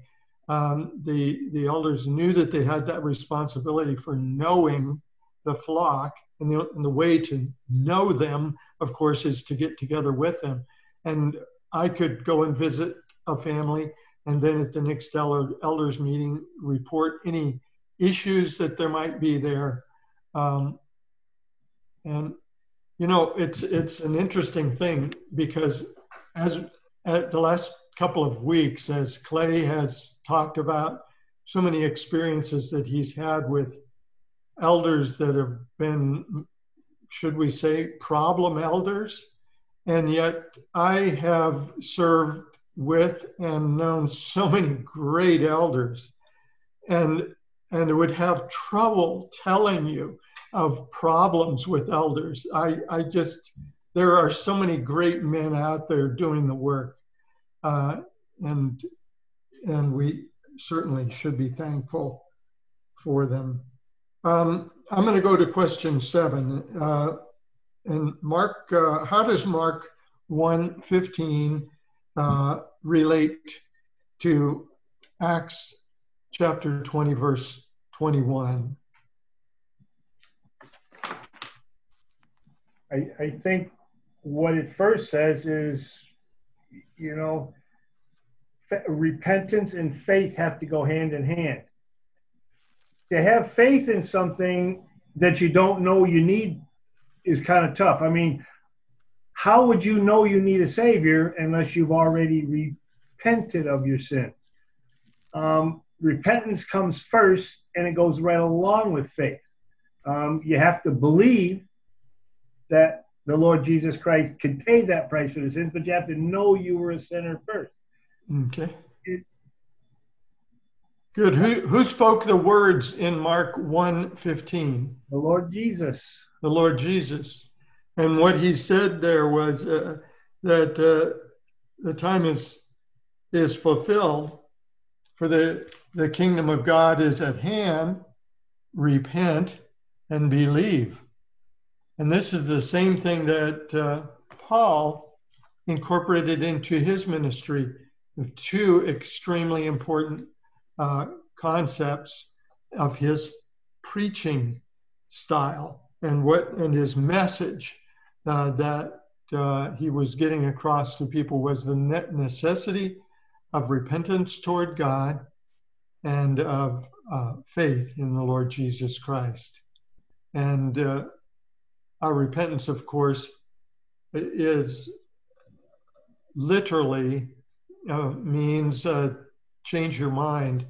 um, the the elders knew that they had that responsibility for knowing the flock and the, and the way to know them of course is to get together with them. And i could go and visit a family and then at the next elder, elders meeting report any issues that there might be there. Um, and you know it's it's an interesting thing because as at the last couple of weeks as clay has talked about so many experiences that he's had with elders that have been should we say problem elders. And yet i have served with and known so many great elders. And and would have trouble telling you of problems with elders. I i just there are so many great men out there doing the work uh, and and we certainly should be thankful for them um, i'm going to go to question seven uh, and mark uh, how does mark 115 uh, relate to Acts chapter 20, verse 21? I, I think what it first says is, you know, repentance and faith have to go hand in hand. To have faith in something that you don't know you need is kind of tough. I mean, how would you know you need a savior unless you've already repented of your sins? Um, repentance comes first and it goes right along with faith. Um, you have to believe that the Lord Jesus Christ could pay that price for the sins, but you have to know you were a sinner first. Okay. Good. Who, who spoke the words in Mark 1:15? The Lord Jesus. The Lord Jesus. And what he said there was uh, that uh, the time is is fulfilled, for the the kingdom of God is at hand. Repent and believe. And this is the same thing that uh, Paul incorporated into his ministry. Two extremely important uh, concepts of his preaching style and what and his message uh, that uh, he was getting across to people was the net necessity of repentance toward God and of uh, faith in the Lord Jesus Christ. And uh, our repentance, of course, is literally uh, means uh, change your mind.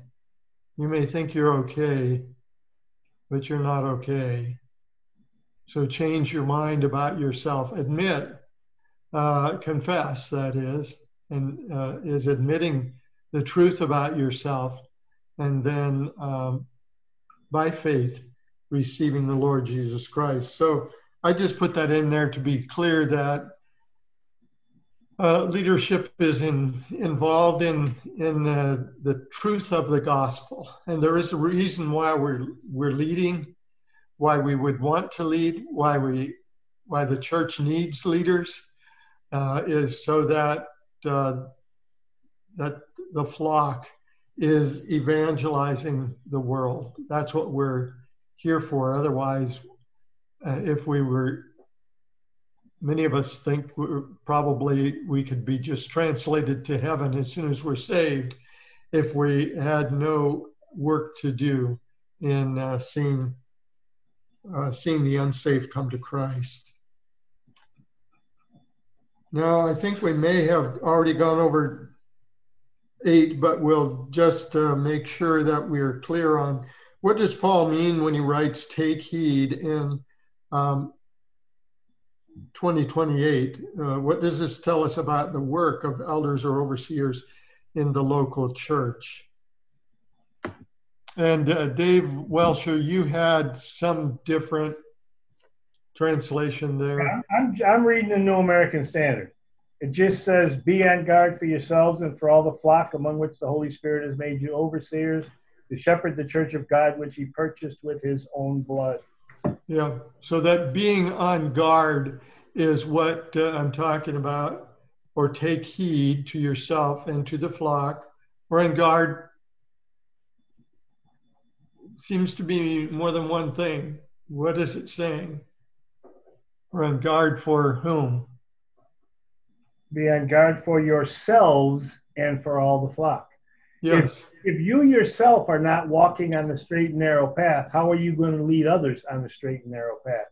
You may think you're okay, but you're not okay. So change your mind about yourself. Admit, uh, confess, that is, and uh, is admitting the truth about yourself, and then um, by faith, receiving the Lord Jesus Christ. So I just put that in there to be clear that uh, leadership is in, involved in in uh, the truth of the gospel, and there is a reason why we're we're leading why we would want to lead, why we, why the church needs leaders, uh, is so that uh, that the flock is evangelizing the world. That's what we're here for. Otherwise, uh, if we were, many of us think probably we could be just translated to heaven as soon as we're saved if we had no work to do in uh, seeing uh, seeing the unsafe come to Christ. Now, I think we may have already gone over eight, but we'll just uh, make sure that we're clear on what does Paul mean when he writes "take heed" in um, 2028. Uh, what does this tell us about the work of elders or overseers in the local church? And uh, Dave Welsher, you had some different translation there. I'm, I'm reading the New American Standard. It just says, Be on guard for yourselves and for all the flock among which the Holy Spirit has made you overseers to shepherd the church of God, which he purchased with his own blood. Yeah. So that being on guard is what uh, I'm talking about, or take heed to yourself and to the flock, or on guard seems to be more than one thing. What is it saying? Or on guard for whom? Be on guard for yourselves and for all the flock. Yes. If you yourself are not walking on the straight and narrow path, how are you going to lead others on the straight and narrow path?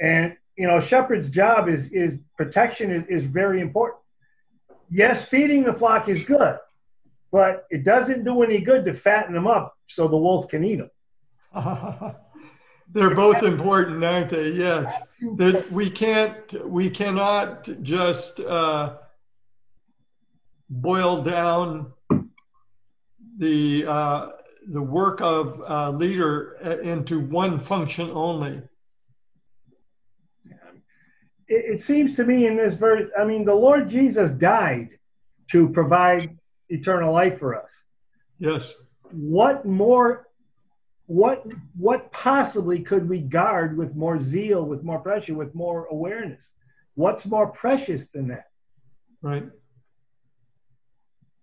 And you know, shepherd's job is is protection is, is very important. Yes, feeding the flock is good, but it doesn't do any good to fatten them up so the wolf can eat them. They're both important, aren't they? Yes. That we can't, we cannot just uh, boil down the uh, the work of a leader into one function only. It, it seems to me in this verse, I mean, the Lord Jesus died to provide eternal life for us. Yes. What more what what possibly could we guard with more zeal, with more pressure, with more awareness? What's more precious than that? Right.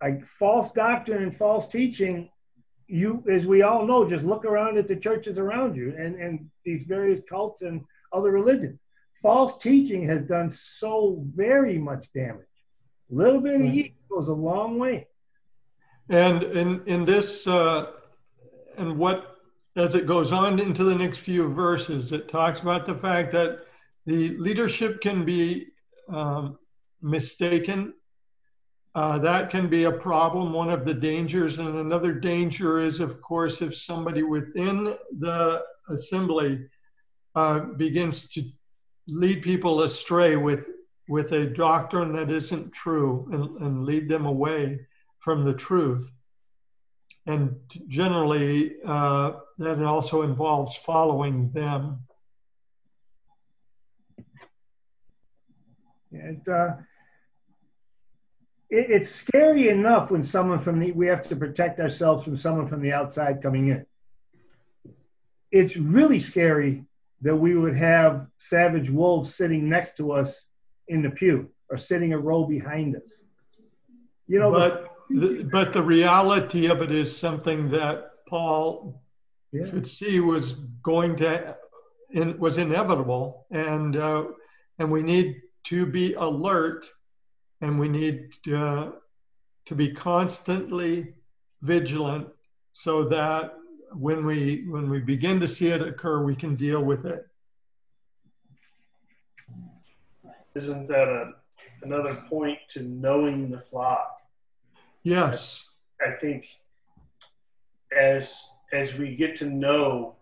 Like false doctrine and false teaching, you as we all know, just look around at the churches around you and, and these various cults and other religions. False teaching has done so very much damage. A little bit of yeast goes a long way. And in in this uh, and what as it goes on into the next few verses, it talks about the fact that the leadership can be um, mistaken. Uh, that can be a problem, one of the dangers. And another danger is, of course, if somebody within the assembly uh, begins to lead people astray with, with a doctrine that isn't true and, and lead them away from the truth. And generally, uh, that also involves following them. And uh, it, it's scary enough when someone from the, we have to protect ourselves from someone from the outside coming in. It's really scary that we would have savage wolves sitting next to us in the pew or sitting a row behind us. You know, but the, but the reality of it is something that Paul yeah. could see was going to in, was inevitable, and uh, and we need to be alert, and we need uh, to be constantly vigilant, so that when we when we begin to see it occur, we can deal with it. Isn't that a, another point to knowing the flock? Yes. I think as as we get to know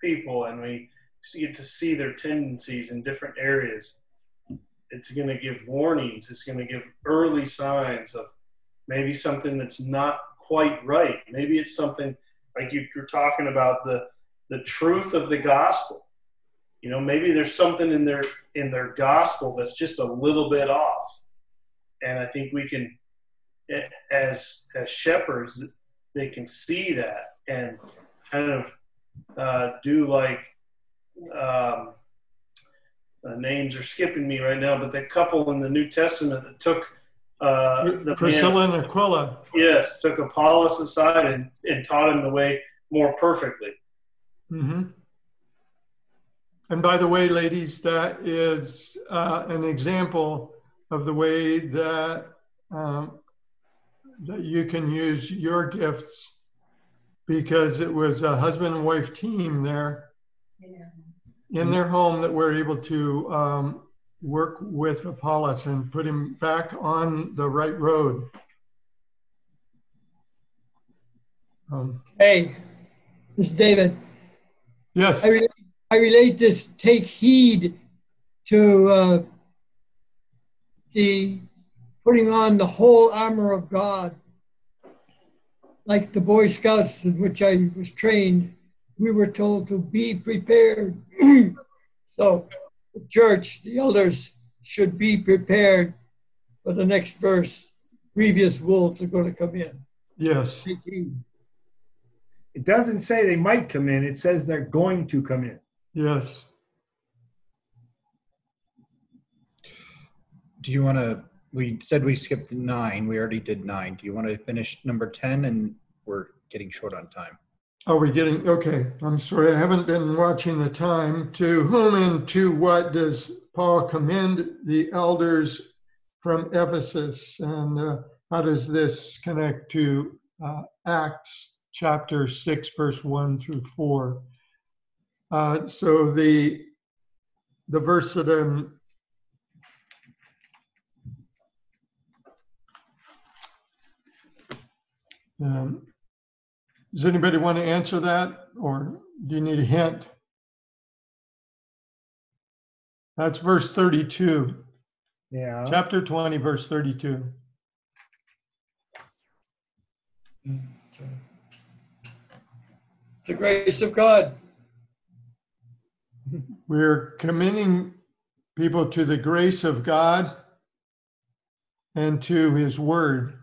people and we get to see their tendencies in different areas, it's going to give warnings. It's going to give early signs of maybe something that's not quite right. Maybe it's something like you, you're talking about the the truth of the gospel. You know, maybe there's something in their in their gospel that's just a little bit off, and I think we can as as shepherds, they can see that and kind of uh, do like um, uh, names are skipping me right now, but the couple in the New Testament that took uh, the Priscilla man, and Aquila. Yes, took Apollos aside and, and taught him the way more perfectly. Mm-hmm. And by the way, ladies, that is uh, an example of the way that um, that you can use your gifts because it was a husband and wife team there in their home that we're able to um, work with Apollos and put him back on the right road. Um, hey, this is David. Yes. I relate, I relate this take heed to uh, the putting on the whole armor of God. Like the Boy Scouts in which I was trained, we were told to be prepared. so, the church, the elders should be prepared for the next verse, grievous wolves are going to come in. Yes. 18. It doesn't say they might come in, it says they're going to come in. Yes. Do you want to? We said we skipped nine. We already did nine. Do you want to finish number 10? And we're getting short on time. Are we getting, okay, I'm sorry, I haven't been watching the time. To whom and to what does Paul commend the elders from Ephesus? And uh, how does this connect to uh, Acts chapter 6, verse 1 through 4? Uh, so the the verse that I'm um, does anybody want to answer that, or do you need a hint? That's verse 32, Yeah. chapter 20, verse 32. The grace of God. We're committing people to the grace of God and to his word.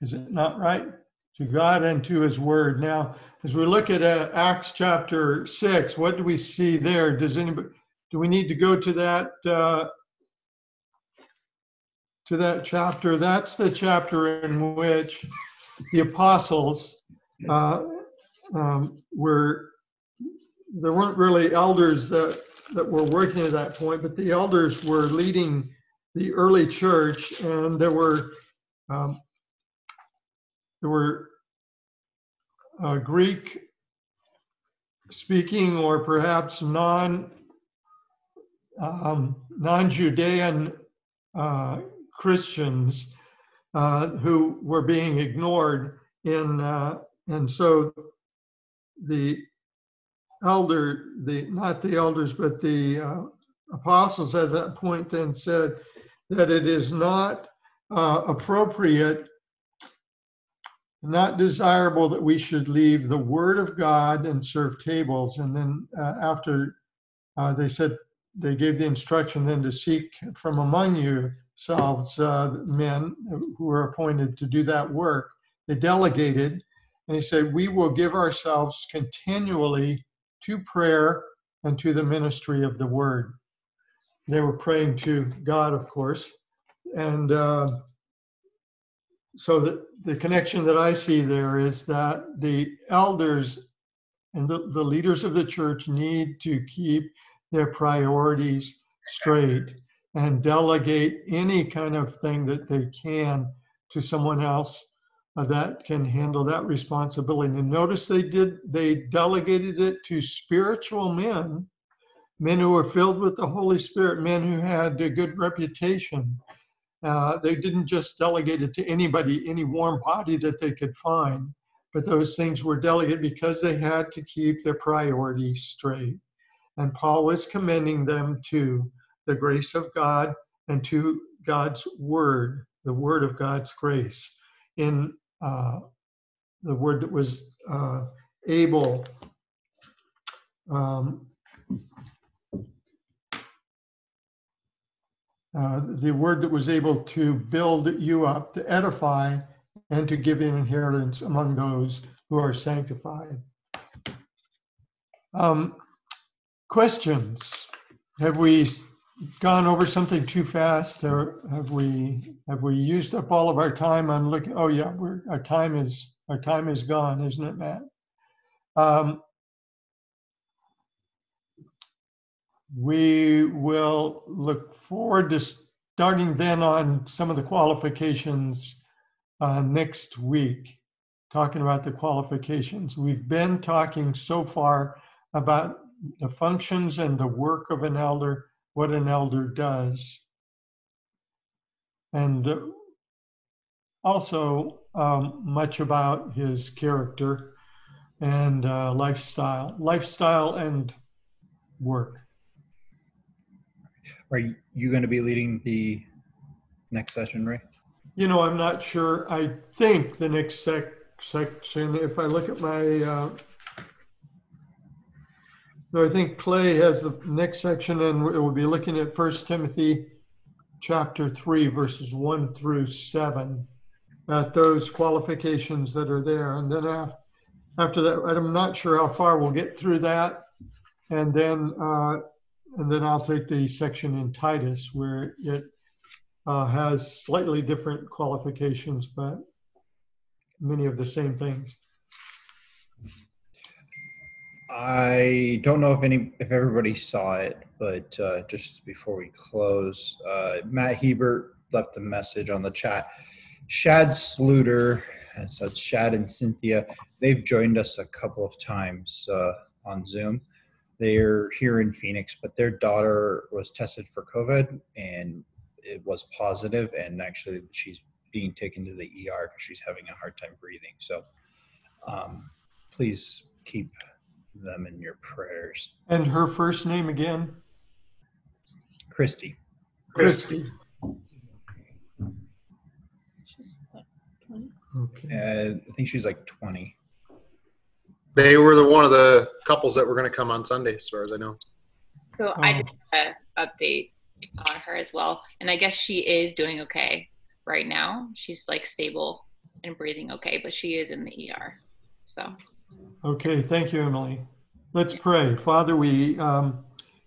Is it not right? To God and to his word. Now, as we look at uh, Acts chapter 6, what do we see there? Does anybody, do we need to go to that? Uh, to that chapter. That's the chapter in which the apostles uh, um, were there weren't really elders that, that were working at that point, but the elders were leading the early church, and there were um, there were uh, Greek speaking or perhaps non um, non Judean uh, Christians uh, who were being ignored in uh, and so the elder, the not the elders, but the uh, apostles at that point then said that it is not uh, appropriate, not desirable that we should leave the word of God and serve tables. And then uh, after uh, they said they gave the instruction then to seek from among yourselves uh, men who are appointed to do that work. They delegated, and he said, "We will give ourselves continually." to prayer and to the ministry of the word. They were praying to God, of course. And uh, so the, the connection that I see there is that the elders and the, the leaders of the church need to keep their priorities straight and delegate any kind of thing that they can to someone else uh, that can handle that responsibility. And notice they did, they delegated it to spiritual men, men who were filled with the Holy Spirit, men who had a good reputation. Uh, they didn't just delegate it to anybody, any warm body that they could find, but those things were delegated because they had to keep their priorities straight. And Paul was commending them to the grace of God and to God's word, the word of God's grace. In uh, the word that was uh, able um, uh, the word that was able to build you up, to edify, and to give an inheritance among those who are sanctified. Um, questions? Have we gone over something too fast, or have we have we used up all of our time on looking? Oh yeah, our time is our time is gone, isn't it, Matt? Um, we will look forward to starting then on some of the qualifications uh, next week, talking about the qualifications. We've been talking so far about the functions and the work of an elder what an elder does. And uh, also um, much about his character and uh, lifestyle, lifestyle and work. Are you going to be leading the next session, Ray? You know, I'm not sure. I think the next sec- section, if I look at my uh, so I think Clay has the next section, and we will be looking at First Timothy chapter 3, verses 1 through 7, at those qualifications that are there. And then af- after that, I'm not sure how far we'll get through that. And then, uh, and then I'll take the section in Titus where it uh, has slightly different qualifications, but many of the same things. I don't know if any if everybody saw it, but uh, just before we close, uh, Matt Hebert left a message on the chat. Shad Sluter, so it's Shad and Cynthia. They've joined us a couple of times uh, on Zoom. They're here in Phoenix, but their daughter was tested for COVID and it was positive, and actually she's being taken to the ER because she's having a hard time breathing. So um, please keep them in your prayers. And her first name again? Christy. Christy. Okay. Uh, I think she's like 20. They were the one of the couples that were going to come on Sunday, as far as I know. So I Oh. did an update on her as well, and I guess she is doing okay right now. She's like stable and breathing okay, but she is in the ER. So Okay, thank you, Emily. Let's pray. Father, we, um,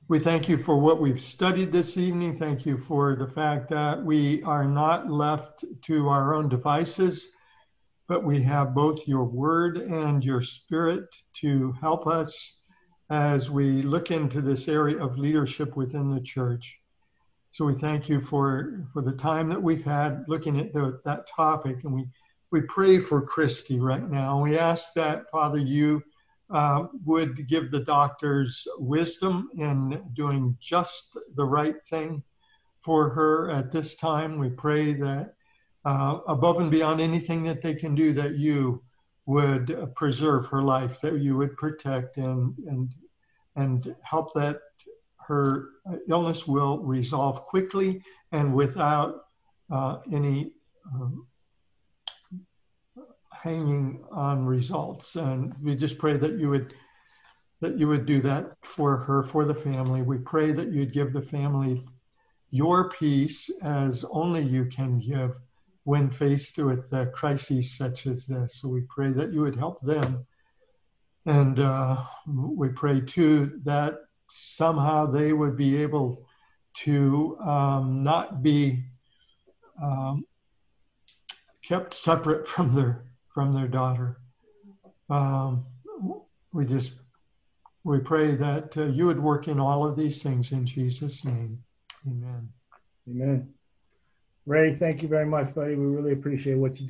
we thank you for what we've studied this evening. Thank you for the fact that we are not left to our own devices, but we have both your word and your spirit to help us as we look into this area of leadership within the church. So we thank you for, for the time that we've had looking at the, that topic. And we, we pray for Christy right now. We ask that, Father, you uh, would give the doctors wisdom in doing just the right thing for her at this time. We pray that uh, above and beyond anything that they can do, that you would preserve her life, that you would protect and and and help that her illness will resolve quickly and without uh, any um, hanging on results. And we just pray that you would that you would do that for her, for the family. We pray that you'd give the family your peace as only you can give when faced with uh, crises such as this. So we pray that you would help them. And uh, we pray too that somehow they would be able to um, not be um, kept separate from their from their daughter. Um, we just we pray that uh, you would work in all of these things in Jesus' name. Amen. Amen. Ray, thank you very much, buddy. We really appreciate what you do.